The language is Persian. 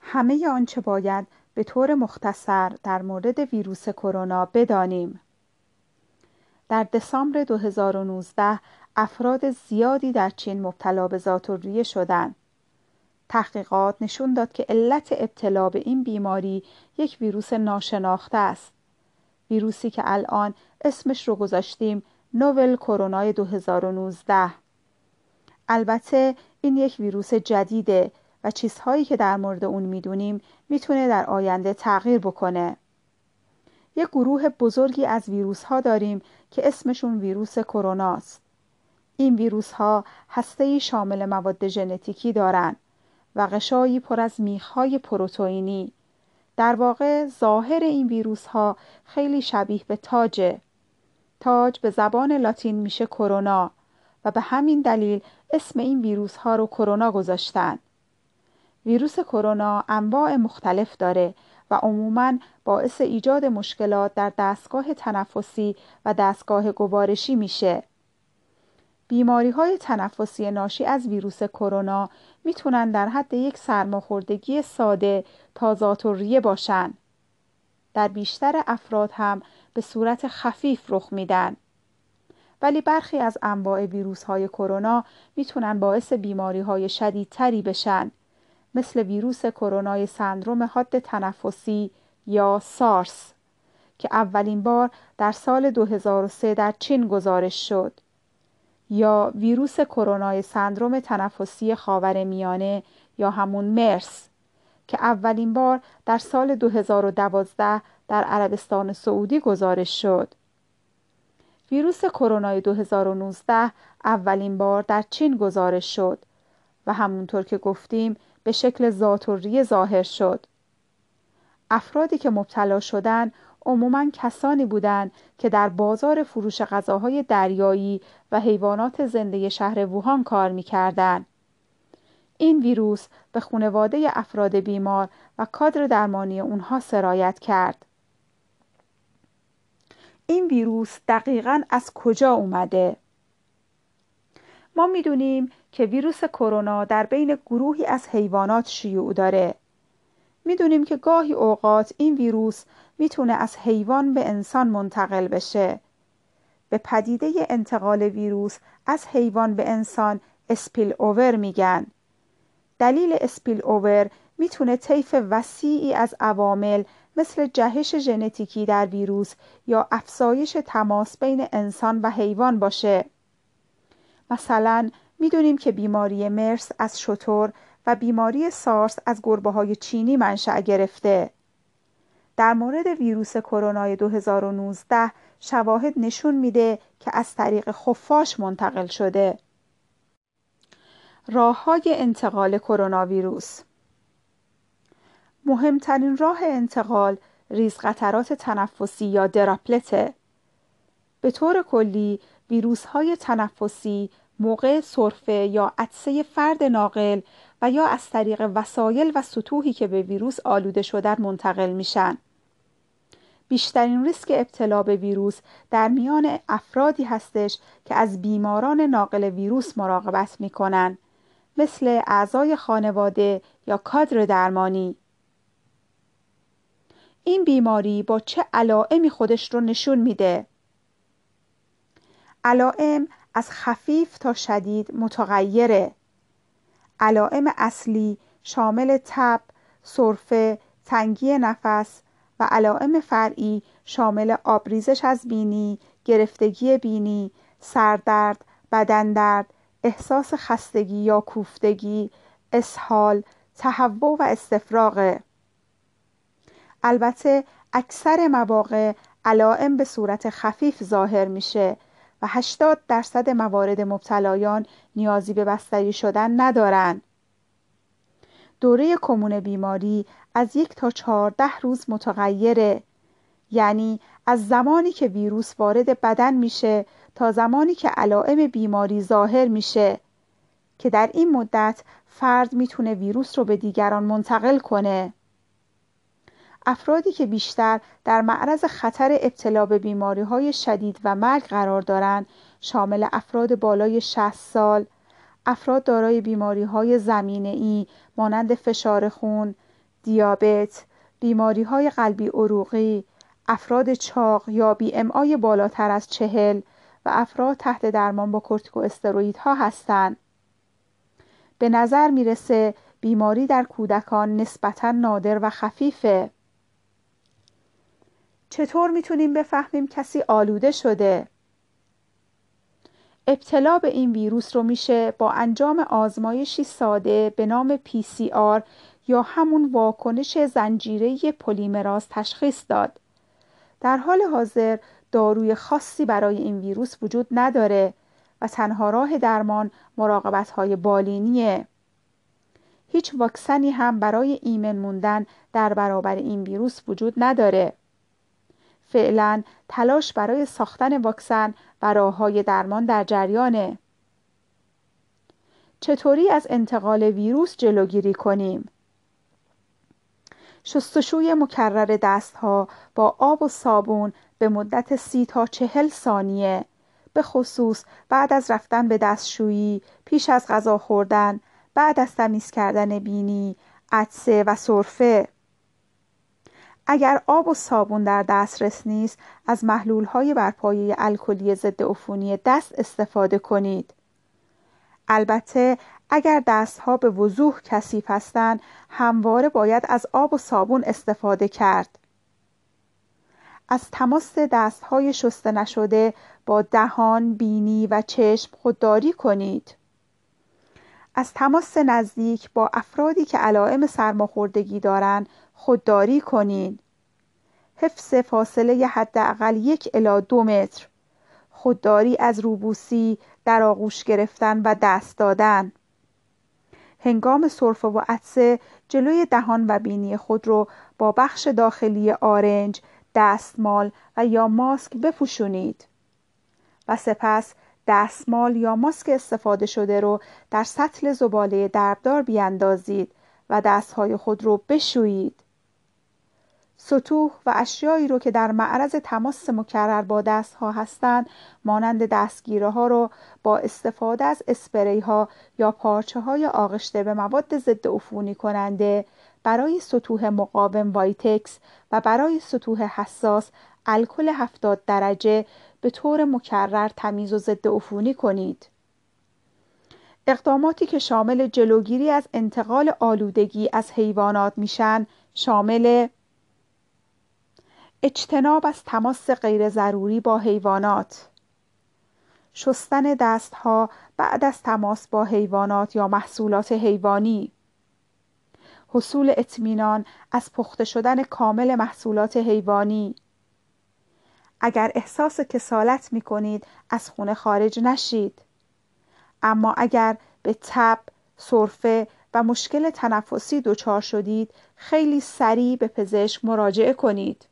همه آنچه باید به طور مختصر در مورد ویروس کرونا بدانیم. در دسامبر 2019 افراد زیادی در چین مبتلا به ذاتالریه شدند. تحقیقات نشون داد که علت ابتلا به این بیماری یک ویروس ناشناخته است. ویروسی که الان اسمش رو گذاشتیم نوول کرونا 2019 البته این یک ویروس جدیده و چیزهایی که در مورد اون می‌دونیم می‌تونه در آینده تغییر بکنه. یک گروه بزرگی از ویروس ها داریم که اسمشون ویروس کرونا است این ویروس ها هسته شامل مواد ژنتیکی دارند و غشایی پر از میخهای پروتئینی. در واقع ظاهر این ویروس ها خیلی شبیه به تاجه. تاج به زبان لاتین میشه کرونا و به همین دلیل اسم این ویروس ها رو کرونا گذاشتن ویروس کرونا انواع مختلف داره و عموما باعث ایجاد مشکلات در دستگاه تنفسی و دستگاه گوارشی میشه بیماری های تنفسی ناشی از ویروس کرونا می‌تونن در حد یک سرماخوردگی ساده تا ذاتالریه باشن. در بیشتر افراد هم به صورت خفیف رخ میدن. ولی برخی از انواع ویروس های کرونا می‌تونن باعث بیماری های شدیدتری بشن مثل ویروس کرونای سندروم حاد تنفسی یا سارس که اولین بار در سال 2003 در چین گزارش شد. یا ویروس کرونای سندروم تنفسی خاور میانه یا همون مرس که اولین بار در سال 2012 در عربستان سعودی گزارش شد. ویروس کرونای 2019 اولین بار در چین گزارش شد و همونطور که گفتیم به شکل ذاتوری ظاهر شد. افرادی که مبتلا شدن عموما کسانی بودند که در بازار فروش غذاهای دریایی و حیوانات زنده شهر ووهان کار می‌کردند. این ویروس به خانواده افراد بیمار و کادر درمانی اونها سرایت کرد. این ویروس دقیقا از کجا اومده؟ ما می‌دونیم که ویروس کرونا در بین گروهی از حیوانات شیوع داره. می‌دونیم که گاهی اوقات این ویروس می‌تونه از حیوان به انسان منتقل بشه به پدیده انتقال ویروس از حیوان به انسان اسپیل اوور میگن دلیل اسپیل اوور می‌تونه طیف وسیعی از عوامل مثل جهش ژنتیکی در ویروس یا افزایش تماس بین انسان و حیوان باشه مثلا می‌دونیم که بیماری مرس از شطور و بیماری سارس از گربه های چینی منشأ گرفته در مورد ویروس کرونا 2019 شواهد نشون میده که از طریق خفاش منتقل شده. راه های انتقال کرونا ویروس مهمترین راه انتقال ریز قطرات تنفسی یا دراپلته. به طور کلی ویروس های تنفسی موقع سرفه یا عطسه فرد ناقل و یا از طریق وسایل و سطوحی که به ویروس آلوده شدن منتقل میشن. بیشترین ریسک ابتلا به ویروس در میان افرادی هستش که از بیماران ناقل ویروس مراقبت می‌کنن مثل اعضای خانواده یا کادر درمانی این بیماری با چه علائمی خودش رو نشون میده علائم از خفیف تا شدید متغیره علائم اصلی شامل تب، سرفه، تنگی نفس و علائم فرعی شامل آبریزش از بینی، گرفتگی بینی، سردرد، بدندرد، احساس خستگی یا کوفتگی، اسهال، تهوع و استفراغه. البته اکثر مواقع علائم به صورت خفیف ظاهر میشه و 80 درصد موارد مبتلایان نیازی به بستری شدن ندارند. دوره کمون بیماری از یک تا چهارده روز متغیره یعنی از زمانی که ویروس وارد بدن میشه تا زمانی که علائم بیماری ظاهر میشه که در این مدت فرد می‌تونه ویروس رو به دیگران منتقل کنه افرادی که بیشتر در معرض خطر ابتلا به بیماری های شدید و مرگ قرار دارند شامل افراد بالای 60 سال، افراد دارای بیماری های زمینه ای مانند فشار خون، دیابت، بیماری های قلبی عروقی، افراد چاق یا بی ام آی بالاتر از چهل و افراد تحت درمان با ها هستند. به نظر می‌رسه بیماری در کودکان نسبتا نادر و خفیفه. چطور می‌تونیم بفهمیم کسی آلوده شده؟ ابتلا به این ویروس رو میشه با انجام آزمایشی ساده به نام PCR یا همون واکنش زنجیره پلیمراز تشخیص داد. در حال حاضر داروی خاصی برای این ویروس وجود نداره و تنها راه درمان مراقبت های بالینیه. هیچ واکسنی هم برای ایمن موندن در برابر این ویروس وجود نداره. فعلا تلاش برای ساختن واکسن و راه های درمان در جریانه. چطوری از انتقال ویروس جلوگیری کنیم؟ شستشوی مکرر دستها با آب و صابون به مدت سی تا چهل ثانیه به خصوص بعد از رفتن به دستشویی، پیش از غذا خوردن، بعد از تمیز کردن بینی، عدسه و سرفه اگر آب و صابون در دسترس نیست از محلول های برپایه الکلی ضد عفونی دست استفاده کنید البته اگر دستها به وضوح کثیف هستند همواره باید از آب و صابون استفاده کرد از تماس دستهای شسته نشده با دهان، بینی و چشم خودداری کنید. از تماس نزدیک با افرادی که علائم سرماخوردگی دارند خودداری کنید. حفظ فاصله حداقل یک الی دو متر. خودداری از روبوسی، در آغوش گرفتن و دست دادن. هنگام سرفه و عطسه جلوی دهان و بینی خود را با بخش داخلی آرنج دستمال و یا ماسک بپوشونید و سپس دستمال یا ماسک استفاده شده رو در سطل زباله دردار بیاندازید و دستهای خود رو بشویید سطوح و اشیایی رو که در معرض تماس مکرر با دست ها هستند مانند دستگیره ها رو با استفاده از اسپری ها یا پارچه های آغشته به مواد ضد عفونی کننده برای سطوح مقاوم وایتکس و برای سطوح حساس الکل 70 درجه به طور مکرر تمیز و ضد عفونی کنید. اقداماتی که شامل جلوگیری از انتقال آلودگی از حیوانات میشن شامل اجتناب از تماس غیر ضروری با حیوانات. شستن دستها بعد از تماس با حیوانات یا محصولات حیوانی. حصول اطمینان از پخته شدن کامل محصولات حیوانی. اگر احساس کسالت می کنید از خونه خارج نشید. اما اگر به تب، سرفه و مشکل تنفسی دچار شدید خیلی سریع به پزشک مراجعه کنید.